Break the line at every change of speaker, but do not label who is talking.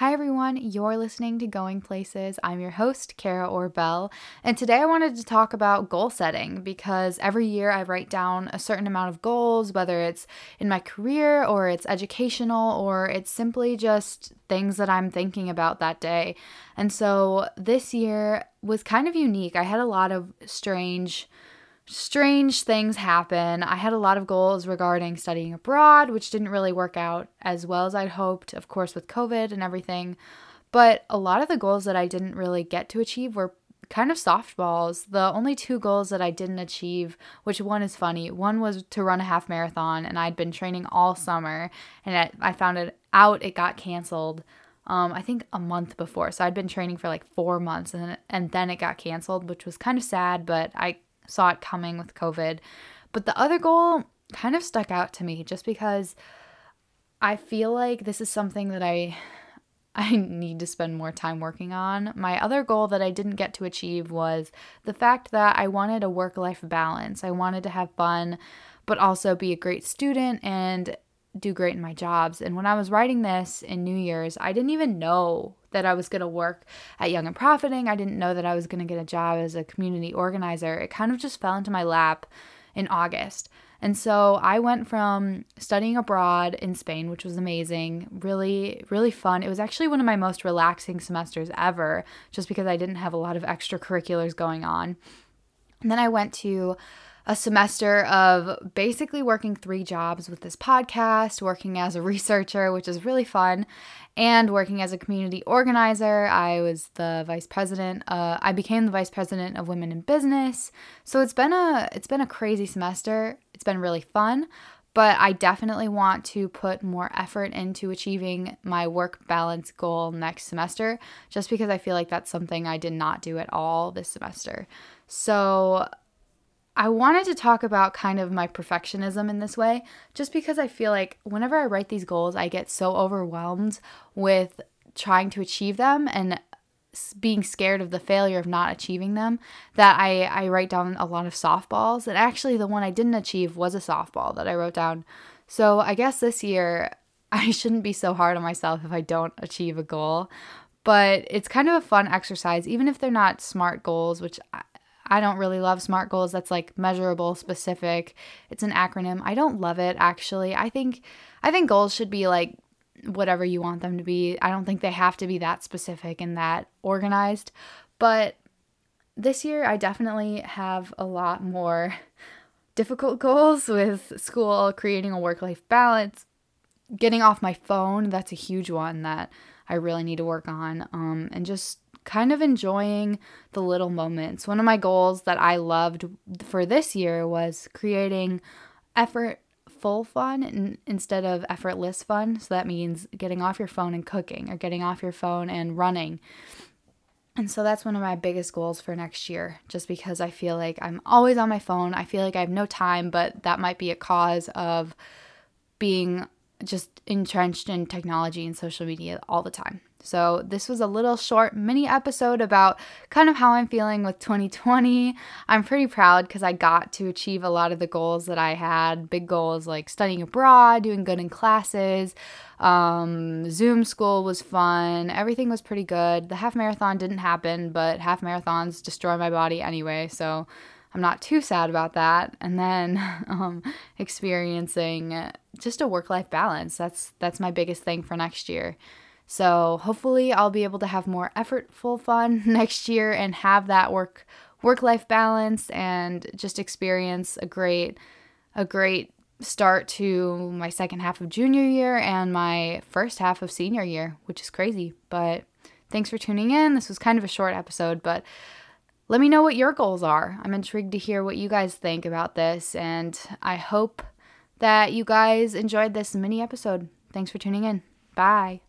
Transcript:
Hi, everyone. You're listening to Going Places. I'm your host, Kara Orbell. And today I wanted to talk about goal setting because every year I write down a certain amount of goals, whether it's in my career or it's educational or it's simply just things that I'm thinking about that day. And so this year was kind of unique. I had a lot of strange strange things happen. I had a lot of goals regarding studying abroad, which didn't really work out as well as I'd hoped, of course, with COVID and everything. But a lot of the goals that I didn't really get to achieve were kind of softballs. The only two goals that I didn't achieve, which one is funny, one was to run a half marathon, and I'd been training all summer, and I found it out it got canceled. Um, I think a month before. So I'd been training for like four months and, and then it got canceled, which was kind of sad, but I saw it coming with COVID. But the other goal kind of stuck out to me just because I feel like this is something that I I need to spend more time working on. My other goal that I didn't get to achieve was the fact that I wanted a work life balance. I wanted to have fun, but also be a great student and do great in my jobs. And when I was writing this in New Year's, I didn't even know that I was going to work at Young and Profiting. I didn't know that I was going to get a job as a community organizer. It kind of just fell into my lap in August. And so I went from studying abroad in Spain, which was amazing, really, really fun. It was actually one of my most relaxing semesters ever, just because I didn't have a lot of extracurriculars going on. And then I went to a semester of basically working three jobs with this podcast, working as a researcher, which is really fun, and working as a community organizer. I was the vice president. Uh, I became the vice president of Women in Business. So it's been a it's been a crazy semester. It's been really fun, but I definitely want to put more effort into achieving my work balance goal next semester, just because I feel like that's something I did not do at all this semester. So I wanted to talk about kind of my perfectionism in this way, just because I feel like whenever I write these goals, I get so overwhelmed with trying to achieve them and being scared of the failure of not achieving them that I, I write down a lot of softballs. And actually, the one I didn't achieve was a softball that I wrote down. So I guess this year, I shouldn't be so hard on myself if I don't achieve a goal. But it's kind of a fun exercise, even if they're not smart goals, which I don't really love SMART goals. That's like measurable, specific. It's an acronym. I don't love it actually. I think I think goals should be like whatever you want them to be. I don't think they have to be that specific and that organized. But this year I definitely have a lot more difficult goals with school, creating a work-life balance, getting off my phone. That's a huge one that I really need to work on. Um, and just kind of enjoying the little moments. One of my goals that I loved for this year was creating effortful fun instead of effortless fun. So that means getting off your phone and cooking or getting off your phone and running. And so that's one of my biggest goals for next year, just because I feel like I'm always on my phone. I feel like I have no time, but that might be a cause of being just entrenched in technology and social media all the time. So, this was a little short mini episode about kind of how I'm feeling with 2020. I'm pretty proud because I got to achieve a lot of the goals that I had big goals like studying abroad, doing good in classes. Um, Zoom school was fun. Everything was pretty good. The half marathon didn't happen, but half marathons destroy my body anyway. So, I'm not too sad about that. And then um, experiencing just a work life balance. That's that's my biggest thing for next year. So hopefully I'll be able to have more effortful fun next year and have that work work life balance and just experience a great a great start to my second half of junior year and my first half of senior year, which is crazy. But thanks for tuning in. This was kind of a short episode, but let me know what your goals are. I'm intrigued to hear what you guys think about this, and I hope that you guys enjoyed this mini episode. Thanks for tuning in. Bye.